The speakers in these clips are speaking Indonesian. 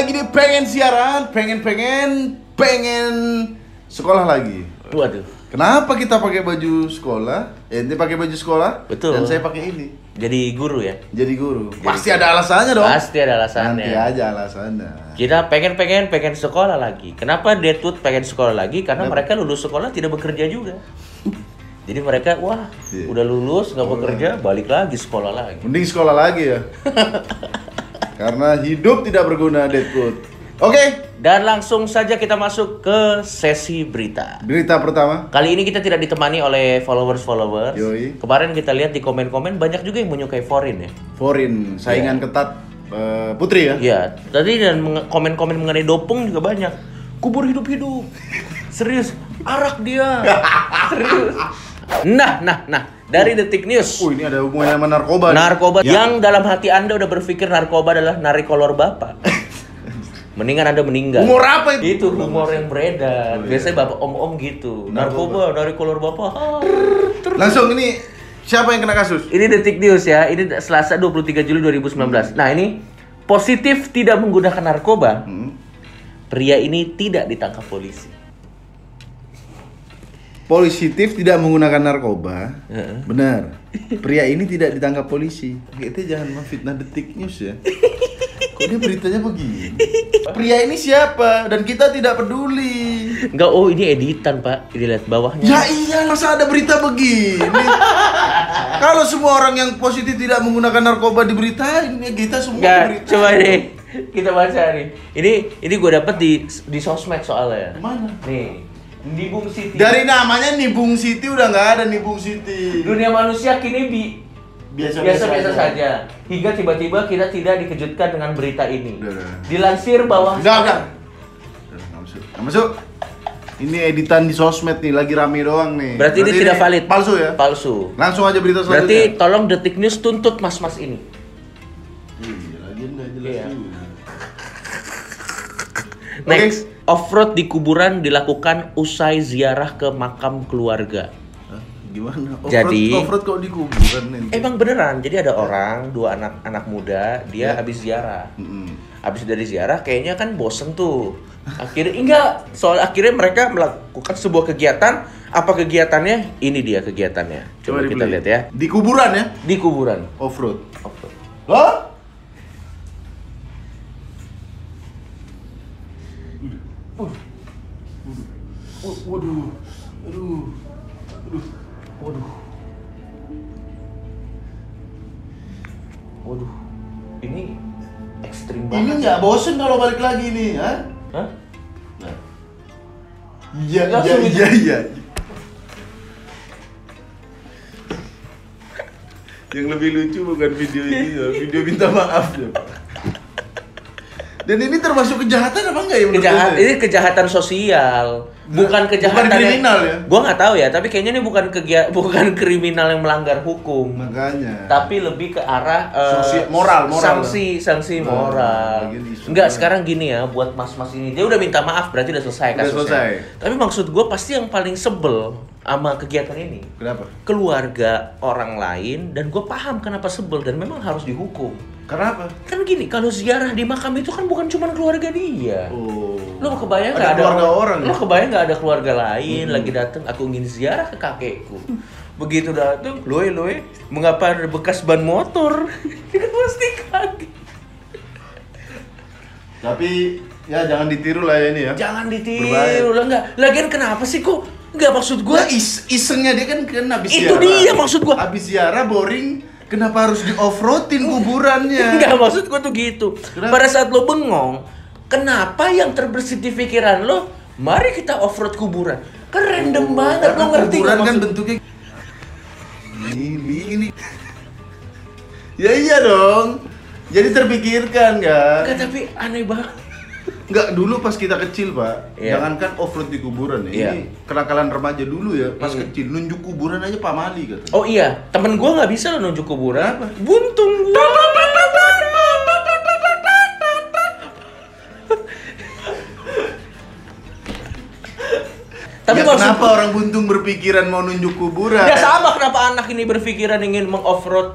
lagi di pengen siaran, pengen pengen pengen sekolah lagi. Waduh. Kenapa kita pakai baju sekolah? Eh, Ente pakai baju sekolah, Betul. dan saya pakai ini. Jadi guru ya. Jadi guru. Pasti ada alasannya dong. Pasti ada alasannya. Nanti aja alasannya. Kita pengen pengen pengen sekolah lagi. Kenapa Deadwood pengen sekolah lagi? Karena Kenapa? mereka lulus sekolah tidak bekerja juga. Jadi mereka wah Iya. udah lulus nggak bekerja balik lagi sekolah lagi. Mending sekolah lagi ya. Karena hidup tidak berguna, Deadwood. Oke, Dan langsung saja kita masuk ke sesi berita. berita pertama. Kali ini kita tidak ditemani oleh followers-followers. Yoi. Kemarin kita lihat di komen-komen banyak juga yang menyukai foreign ya. Foreign, saingan ketat eh, Putri ya. Iya, tadi dan komen-komen mengenai doping juga banyak. Kubur hidup-hidup. Serius, arak dia. Serius. Nah, nah, nah, dari Detik News. Oh, ini ada hubungannya sama narkoba. nih. Narkoba Ya. yang dalam hati Anda udah berpikir narkoba adalah nari kolor bapak. Mendingan Anda meninggal. Humor apa itu? Itu humor yang beredar. Biasanya bapak om-om gitu. Narkoba, nari kolor bapak. Ah. Langsung ini siapa yang kena kasus? Ini Detik News ya. Ini Selasa 23 Juli 2019. Nah, ini positif tidak menggunakan narkoba. Hmm. Pria ini tidak ditangkap polisi. Positif tidak menggunakan narkoba. Heeh. Benar. Pria ini tidak ditangkap polisi. Kita jangan memfitnah detik news ya. Kok dia beritanya begini? Pria ini siapa? Dan kita tidak peduli. Enggak, oh ini editan, Pak. Lihat bawahnya. Ya iya, masa ada berita begini? Kalau semua orang yang positif tidak menggunakan narkoba diberitain, ya kita semua Enggak, berita. coba deh. Kita baca nih. Ini ini gue dapet di di sosmed soalnya. Mana? Nih. Nibung City. Dari namanya Nibung City udah nggak ada Nibung City. dunia manusia kini bi Biasa-biasa biasa-biasa aja. saja. Hingga tiba-tiba kita tidak dikejutkan dengan berita ini. Udah, udah. Dilansir bahwa Enggak, enggak. Udah, nggak masuk. Nggak masuk. Ini editan di sosmed nih, lagi rame doang nih. Berarti, ini tidak valid. Palsu ya? Palsu. Langsung aja berita Berarti selanjutnya. tolong Detik News tuntut mas-mas ini. Iya, lagi nggak jelas Iya. juga. Next, off-road di kuburan dilakukan usai ziarah ke makam keluarga. Hah? Gimana? Offroad, Jadi- offroad kok di kuburan nih? Emang beneran, jadi ada orang, dua anak anak muda, dia Ya. habis ziarah. Mm-mm. Habis dari ziarah kayaknya kan bosen tuh. Akhirnya enggak, soal akhirnya mereka melakukan sebuah kegiatan. Apa kegiatannya? Ini dia kegiatannya. Coba, kita dibeli. lihat ya. Di kuburan ya? Di kuburan. Offroad. Off-road. Loh? Nggak bosen kalau balik lagi nih, ha? Hah? Iya, iya, Langsung iya, iya. Yang lebih lucu bukan video ini, video minta maaf ya. Dan ini termasuk kejahatan apa enggak ya? menurut Kejahat, anda? ini kejahatan sosial, bukan Bukan kejahatan yang- kriminal ya? Gua nggak tahu ya, tapi kayaknya ini bukan kegia, bukan kriminal yang melanggar hukum. Makanya. tapi lebih ke arah eh, Sosial- moral, moral. sanksi sanksi Nah, moral bagian isu enggak moral. sekarang gini ya buat mas-mas ini dia udah minta maaf berarti udah selesai Udah kasusnya selesai. tapi maksud gue pasti yang paling sebel sama kegiatan ini Kenapa? keluarga orang lain dan gue paham kenapa sebel dan memang harus dihukum Karena apa? kan gini kalau ziarah di makam itu kan bukan cuma keluarga dia Oh. Lo kebayang Ada nggak ada keluarga orang Lo ya? kebayang nggak ada keluarga lain lagi datang aku ingin ziarah ke kakekku. Begitu datang, loe loe, mengapa ada bekas ban motor? Dia kan pasti kaget. Tapi ya jangan ditiru lah ya ini ya. Jangan Berbahaya. ditiru lah enggak. Lagian kenapa sih kok? Enggak maksud Gua gua is isengnya dia kan kan habis Itu ziarah. dia maksud gua. Habis ziarah boring, kenapa harus di offroadin kuburannya? Enggak maksud gua tuh gitu. Kenapa? Pada saat lo bengong, kenapa yang terbersit di pikiran lo? Mari kita off-road kuburan. Kan random banget, lo ngerti kuburan kan maksud- bentuknya ini ini. Ya iya dong. Jadi terpikirkan kan? Enggak, tapi aneh banget. Enggak dulu pas kita kecil pak, Iya. jangankan offroad di kuburan ya. Iya. Ini kenakalan remaja dulu ya, pas Hmm. kecil nunjuk kuburan aja pamali kata. Oh iya, temen gua nggak bisa lo nunjuk kuburan. Kenapa? Buntung gua. Tapi ya, kenapa orang buntung berpikiran mau nunjuk kuburan? ya sama kenapa anak ini berpikiran ingin mengoffroad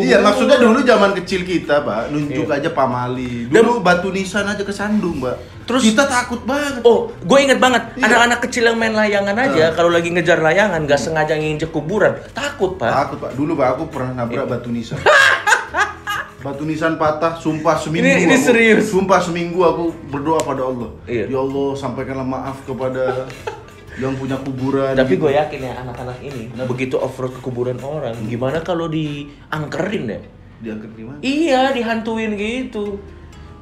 Iya, maksudnya dulu zaman kecil kita, Pak, nunjuk Iya. aja pamali. Dulu batu nisan aja kesandung, Pak. Terus- kita takut banget. Oh, gue inget banget Iya. anak-anak kecil yang main layangan aja Ah. kalau lagi ngejar layangan nggak sengaja nginjek kuburan takut pak. Takut, Pak. Dulu, Pak, aku pernah nabrak batu nisan. batu nisan patah, sumpah seminggu Ini- ini aku, serius? Sumpah seminggu aku berdoa pada Allah. Iya. Ya Allah, sampaikanlah maaf kepada yang punya kuburan. Tapi gitu. gue yakin ya anak-anak ini begitu offroad ke kuburan orang, gimana kalau diangkerin ya? diangkat di mana? Iya, dihantuin gitu.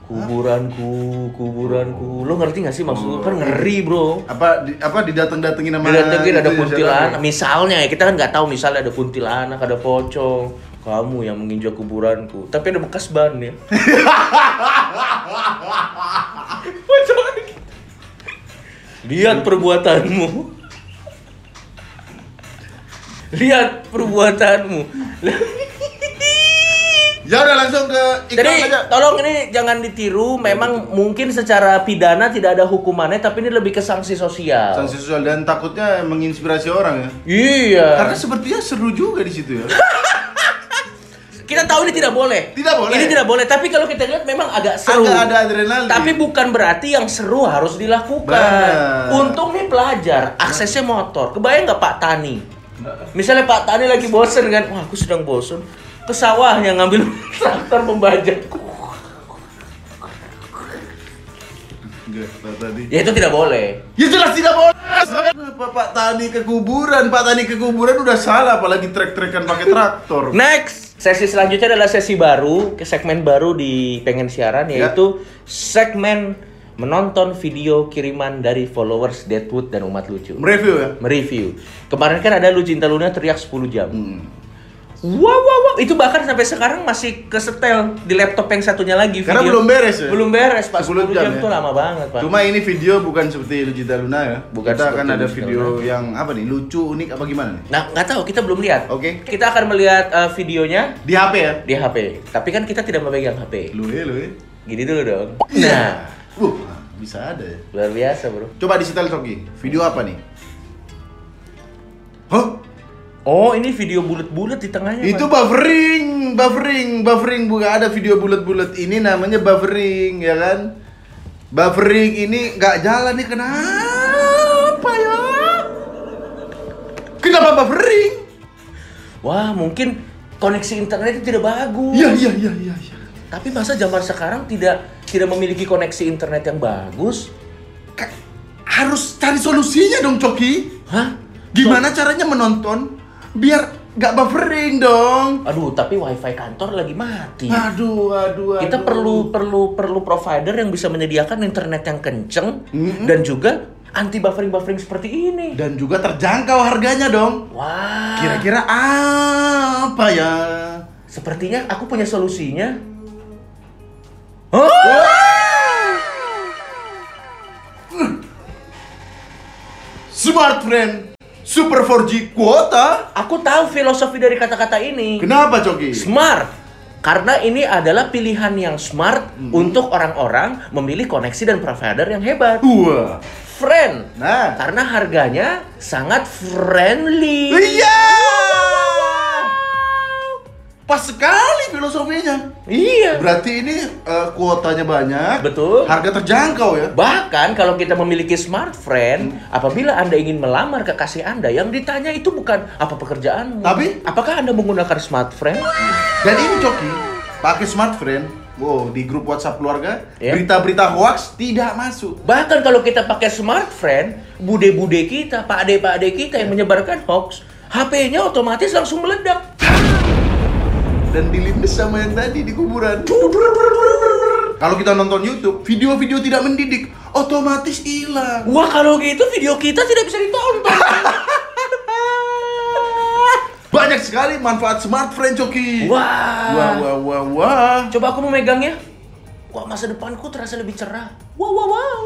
Kuburanku, kuburanku. Lo ngerti gak sih maksud gue? Kan ngeri, Bro. Apa di, apa didateng-datengin sama Didatengin ada kuntilanak. Misalnya ya, kita kan nggak tahu misalnya ada kuntilanak, ada pocong. Kamu yang menginjak kuburanku. Tapi ada bekas ban ya. Pocong lagi. Lihat perbuatanmu. Lihat perbuatanmu. Ya udah langsung ke iklan Jadi aja. tolong ini jangan ditiru. Memang mungkin secara pidana tidak ada hukumannya, tapi ini lebih ke sanksi sosial. Sanksi sosial dan takutnya menginspirasi orang ya. Iya. Karena sepertinya seru juga di situ ya. Kita tahu ini tidak boleh. Tidak boleh. Ini tidak boleh. Tapi kalau kita lihat memang agak seru. Agak ada adrenalin. Tapi bukan berarti yang seru harus dilakukan. Benar. Untung nih pelajar, aksesnya motor. Kebayang nggak Pak Tani? Misalnya Pak Tani lagi bosen kan, wah aku sedang bosen. Ke sawahnya ngambil traktor pembajak. Pak. Ya itu tidak boleh. Ya jelas tidak boleh. Kenapa Pak Tani ke kuburan? Pak Tani ke kuburan udah salah apalagi trek-trekan pakai traktor. Next, sesi selanjutnya adalah sesi baru, ke segmen baru di pengen siaran Ya. yaitu segmen menonton video kiriman dari followers Deadwood dan umat lucu. Mereview ya. Mereview. Kemarin kan ada Lu Cinta Luna teriak 10 jam. Hmm. Wow. Itu bahkan sampai sekarang masih kesetel di laptop yang satunya lagi. Karena video. belum beres ya? Belum beres, Pak. 10, 10 jam, jam ya? tuh lama banget, Pak. Cuma ini video bukan seperti Lujita Luna ya. Bukan Kita akan ada video yang apa nih? Lucu, unik apa gimana nih? Nah, nggak tahu, kita belum lihat. Oke. Kita akan melihat eh, videonya Di HP ya? di HP. Tapi kan kita tidak memegang HP. Lu ya, lu ya. Gini dulu dong. Nah, Uh, bisa ada ya. luar biasa, Bro. Coba disetel Soki. Video apa nih? Hah? Oh, ini video bulat-bulat di tengahnya, Itu Pak. buffering, buffering, buffering bukan ada video bulat-bulat ini namanya buffering ya kan? Buffering ini nggak jalan nih kenapa ya? Kenapa buffering? Wah, mungkin koneksi internet itu tidak bagus. Iya iya iya iya. iya. Tapi masa zaman sekarang tidak tidak memiliki koneksi internet yang bagus? Harus cari solusinya dong Coki. Hah? Gimana caranya menonton biar nggak buffering dong? Aduh, tapi wifi kantor lagi mati. Aduh aduh. Kita aduh. perlu perlu perlu provider yang bisa menyediakan internet yang kenceng Mm-mm. dan juga anti buffering buffering seperti ini. dan juga terjangkau harganya dong. Wah. Kira-kira apa ya? Sepertinya aku punya solusinya. Hah? Smart friend, Super 4G kuota. Aku tahu filosofi dari kata-kata ini. Kenapa Coki? Smart. Karena ini adalah pilihan yang smart untuk orang-orang memilih koneksi dan provider yang hebat. Wah. Friend. Nah. Karena harganya sangat friendly. Iya. Pas sekali filosofinya. Iya. Berarti ini eh, kuotanya banyak. Betul. Harga terjangkau ya. Bahkan kalau kita memiliki smart friend, apabila Anda ingin melamar kekasih Anda, yang ditanya itu bukan apa pekerjaanmu. Tapi? apakah Anda menggunakan smart friend? Dan ini Coki, pakai smart friend. Wow, di grup WhatsApp keluarga, Ya. berita-berita hoax tidak masuk. Bahkan kalau kita pakai smart friend, bude-bude kita, pak ade-pak ade kita yang menyebarkan hoax, HP-nya otomatis langsung meledak. Dan dilindas sama yang tadi di kuburan. Kalau kita nonton YouTube, video-video tidak mendidik, otomatis hilang. Wah kalau gitu video kita tidak bisa ditonton. Banyak sekali manfaat smart friend Coki. Wah. Wah, wah, wah, wah. Coba aku memegangnya. Wah, masa depanku terasa lebih cerah. Wow, wow, wow.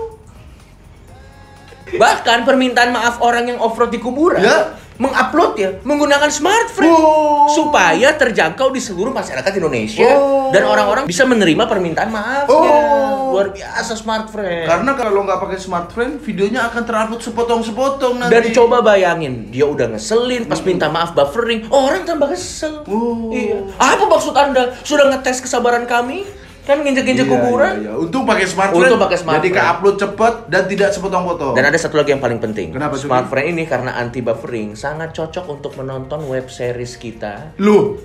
Bahkan permintaan maaf orang yang off-road di kuburan Ya. Mengupload ya menggunakan smartphone Oh. supaya terjangkau di seluruh masyarakat Indonesia Oh. dan orang-orang bisa menerima permintaan maafnya. Oh, Luar biasa smart friend. Karena kalau nggak pakai smartphone, videonya akan terupload sepotong-sepotong nanti. Dan coba bayangin, dia udah ngeselin pas minta maaf buffering, orang tambah kesel. Oh. Iya. Apa maksud Anda? Sudah ngetes kesabaran kami? Kan nginjek-nginjek Iya, kuburan? iya, iya. Untung pakai smartphone. Untung pakai smartphone. Jadi ke-upload cepat dan tidak sepotong-potong. Dan ada satu lagi yang paling penting. Kenapa? Smartphone ini karena anti buffering sangat cocok untuk menonton web series kita Lu,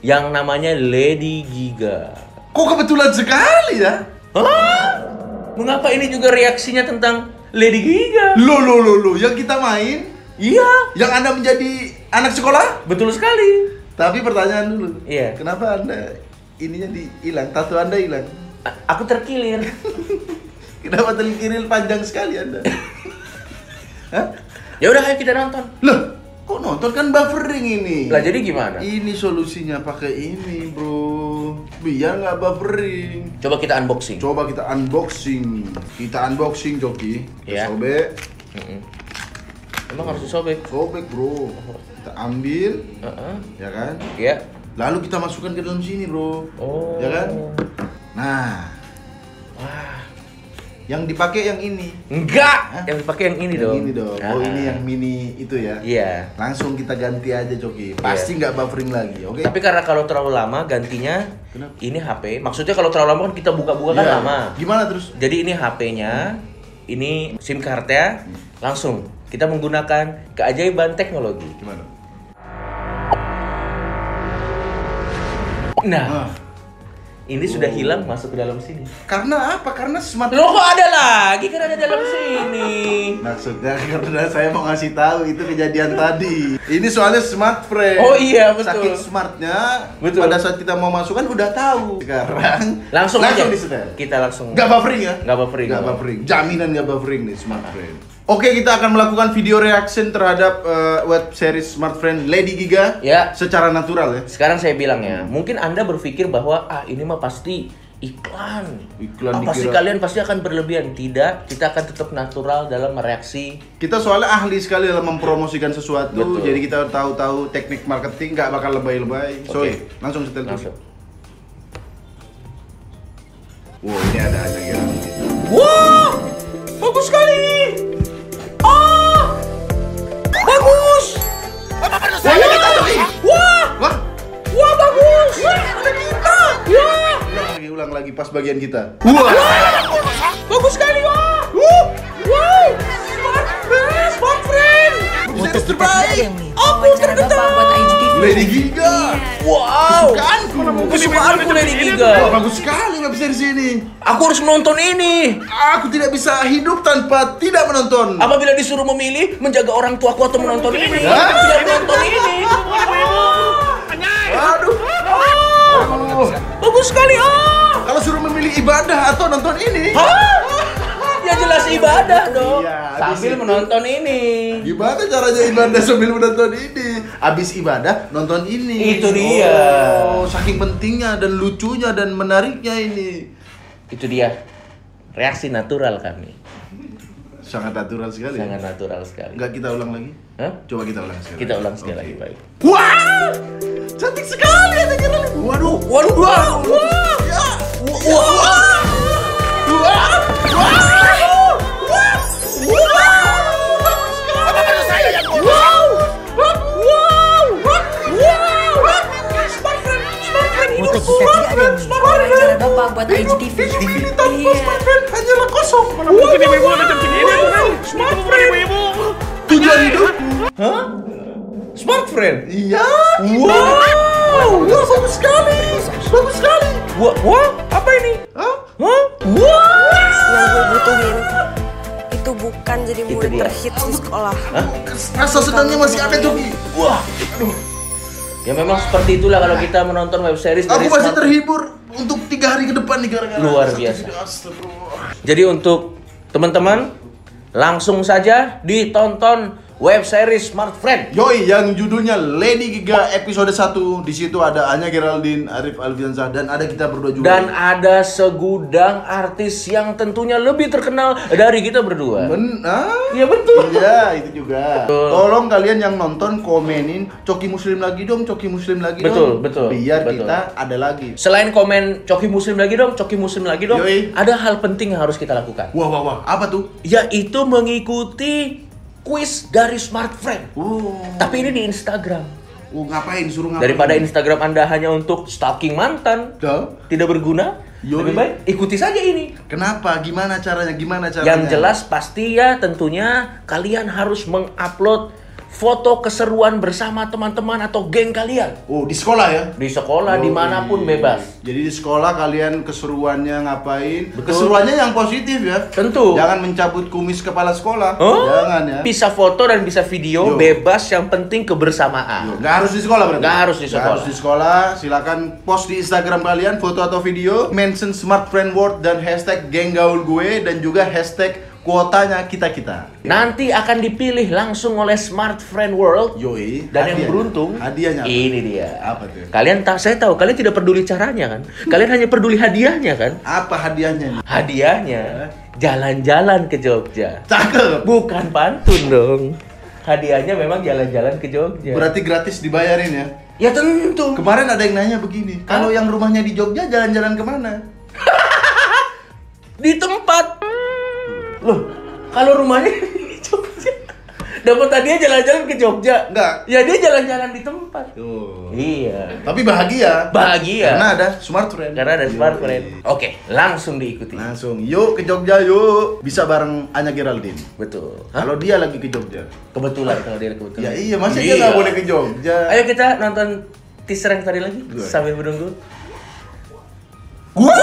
yang namanya Lady Giga. kok kebetulan sekali ya? Hah? Mengapa ini juga reaksinya tentang Lady Giga? Lo lo lo lo, yang kita main, Iya, yang Anda menjadi anak sekolah? betul sekali. Tapi pertanyaan dulu. Iya. Kenapa Anda ininya hilang, tato Anda hilang? A- aku terkilir. Kenapa terkiril panjang sekali Anda? Hah? Ya udah ayo kita nonton. Loh, kok nonton kan buffering ini? Lah jadi gimana? Ini solusinya pakai ini, Bro. Biar nggak buffering. Coba kita unboxing. Coba kita unboxing. Kita unboxing, Joki. Ya. Sobek. Mm-mm. Emang harus disobek? Sobek, Bro. Kita ambil, Heeh. ya kan? Ya. Lalu kita masukkan ke dalam sini, Bro. Oh. Ya kan? Nah, Wah. yang dipakai yang ini. Enggak. Hah? Yang dipakai yang ini yang dong. ini dong. Oh, Ah. ini yang mini itu ya. Iya. Langsung kita ganti aja, Joki. Pasti nggak buffering lagi, oke? Tapi karena kalau terlalu lama gantinya Kenapa? ini HP. Maksudnya kalau terlalu lama kan kita buka-buka kan Iya. lama. Gimana terus? Jadi ini HP-nya, ini SIM cardnya, langsung kita menggunakan keajaiban teknologi. Gimana? Nah, Ah. ini sudah Oh. hilang masuk ke dalam sini. Karena apa? Karena smart Loh kok ada lagi kan ada dalam sini. Maksudnya karena saya mau ngasih tahu itu kejadian tadi. Ini soalnya smart friend. Oh iya, betul. Saking smartnya, Betul. pada saat kita mau masukkan udah tahu. Sekarang Langsung, aja disetel. Kita langsung. Nggak buffering ya? Nggak buffering. Nggak buffering. Jaminan nggak buffering nih smart friend. Oke, kita akan melakukan video reaction terhadap eh, web series Smart Friend Lady Giga Ya. secara natural ya. Sekarang saya bilang ya, mungkin Anda berpikir bahwa ah ini mah pasti iklan. Iklan Ah, pasti kalian pasti akan berlebihan. Tidak, kita akan tetap natural dalam mereaksi. Kita soalnya ahli sekali dalam mempromosikan sesuatu, Betul. jadi kita tahu-tahu teknik marketing nggak bakal lebay-lebay. So, Oke. langsung setel dulu. Langsung. Wow, ini ada aja ya. Wah, bagus sekali. Ya, ulang lagi, ulang lagi pas bagian kita. Wah, bagus sekali. Wah, wow, smart friend, smart friend. series terbaik. Aku terkenal. buat IGTV. Lady Giga. Wow, Kesukaanku. kesukaanku Lady Wah, Giga. bagus sekali web series ini. Aku harus menonton ini. Aku tidak bisa hidup tanpa tidak menonton. Apabila disuruh memilih menjaga orang tuaku atau menonton ini, tidak menonton ini. Aduh. Oh, bagus sekali. Ah. Kalau suruh memilih ibadah atau nonton ini. Hah? Ya jelas ibadah dong. Iya, Sambil itu. menonton ini. Gimana caranya ibadah sambil menonton ini? Abis ibadah nonton ini. Itu dia. Oh, saking pentingnya dan lucunya dan menariknya ini. Itu dia. Reaksi natural kami. Sangat natural sekali. Sangat ya? natural sekali. Enggak kita ulang lagi? Hah? Coba kita ulang sekali. Kita ulang sekali Oke. lagi baik. Wah! Cantik sekali ya kira Waduh. Waduh, wah, wah, Ya. wah, wah. Wah! Foto kita tidak ada nih. Wawancara bapak buat IGTV. Iya. Hanyalah kosong. Mana mungkin ibu-ibu ada jam? Smart friend. Tujuan hidupku. Hah? Smart friend. Iya. Wow. Wah, bagus sekali. Bagus sekali. Wah, wah, apa ini? Hah? Hah? Wah. yang gue butuhin itu bukan jadi murid dia. terhits di sekolah Rasa senangnya masih ada, Joki. Wah. Ya memang seperti itulah kalau kita menonton web series Aku masih Smart- terhibur untuk tiga hari ke depan nih gara-gara Luar biasa. Jadi untuk teman-teman langsung saja ditonton web series Smart Friend. Yoi, yang judulnya Lady Giga episode 1 Di situ ada Anya Geraldine, Arif Alfiansyah Dan ada kita berdua juga Dan ada segudang artis yang tentunya lebih terkenal dari kita berdua. Ben, ah? Iya betul. Iya, itu juga. Betul. Tolong kalian yang nonton komenin Coki Muslim lagi dong, Coki Muslim lagi Betul, dong. betul, Biar betul. kita ada lagi. Selain komen coki muslim lagi dong, coki muslim lagi dong, Yoi. ada hal penting yang harus kita lakukan. Wah, wah, wah. Apa tuh? Yaitu mengikuti quiz dari Smart Friend. Uh, Tapi ini di Instagram. uh, ngapain? Suruh ngapain? Daripada Instagram Anda hanya untuk stalking mantan, Tuh. tidak berguna, Yoi. lebih baik ikuti saja ini. Kenapa? Gimana caranya? Gimana caranya? Yang jelas pasti ya tentunya kalian harus mengupload foto keseruan bersama teman-teman atau geng kalian Oh, di sekolah ya? di sekolah Yoi. di mana pun bebas. Jadi di sekolah kalian keseruannya ngapain? Betul. Keseruannya yang positif ya. Tentu. Jangan mencabut kumis kepala sekolah. Oh, Jangan ya. Bisa foto dan bisa video Yo. bebas yang penting kebersamaan. Nggak harus di sekolah berarti? Nggak harus di sekolah. harus di sekolah. Silakan post di Instagram kalian foto atau video, mention Smart Friend World dan hashtag geng gaul gue dan juga hashtag kuotanya kita kita. Nanti akan dipilih langsung oleh Smart Friend World Yoi. dan yang hadiahnya. beruntung Hadiahnya. apa? ini dia. Apa tuh? Kalian tak saya tahu kalian tidak peduli caranya kan? Kalian hanya peduli hadiahnya kan? Apa hadiahnya nih? Hadiahnya jalan-jalan ke Jogja. Cakep. Bukan pantun dong. Hadiahnya memang jalan-jalan ke Jogja. Berarti gratis dibayarin ya? ya tentu. Kemarin ada yang nanya begini, kalau yang rumahnya di Jogja jalan-jalan ke mana? Di tempat. Loh, kalau rumahnya di Jogja. Dapat hadiah jalan-jalan ke Jogja. Enggak. Ya dia jalan-jalan di tempat. Tuh. Iya. Tapi bahagia. Bahagia. Karena ada Smart Friend. Karena ada Smart Yoi. Friend. Oke, langsung diikuti. Langsung, yuk ke Jogja yuk. Bisa bareng Anya Geraldine. Betul. Hah? Kalau dia lagi ke Jogja. Kebetulan kalau dia kebetulan. Ya iya, masa dia nggak boleh ke Jogja? Ayo kita nonton teaser yang tadi lagi Gue. sambil menunggu. Gua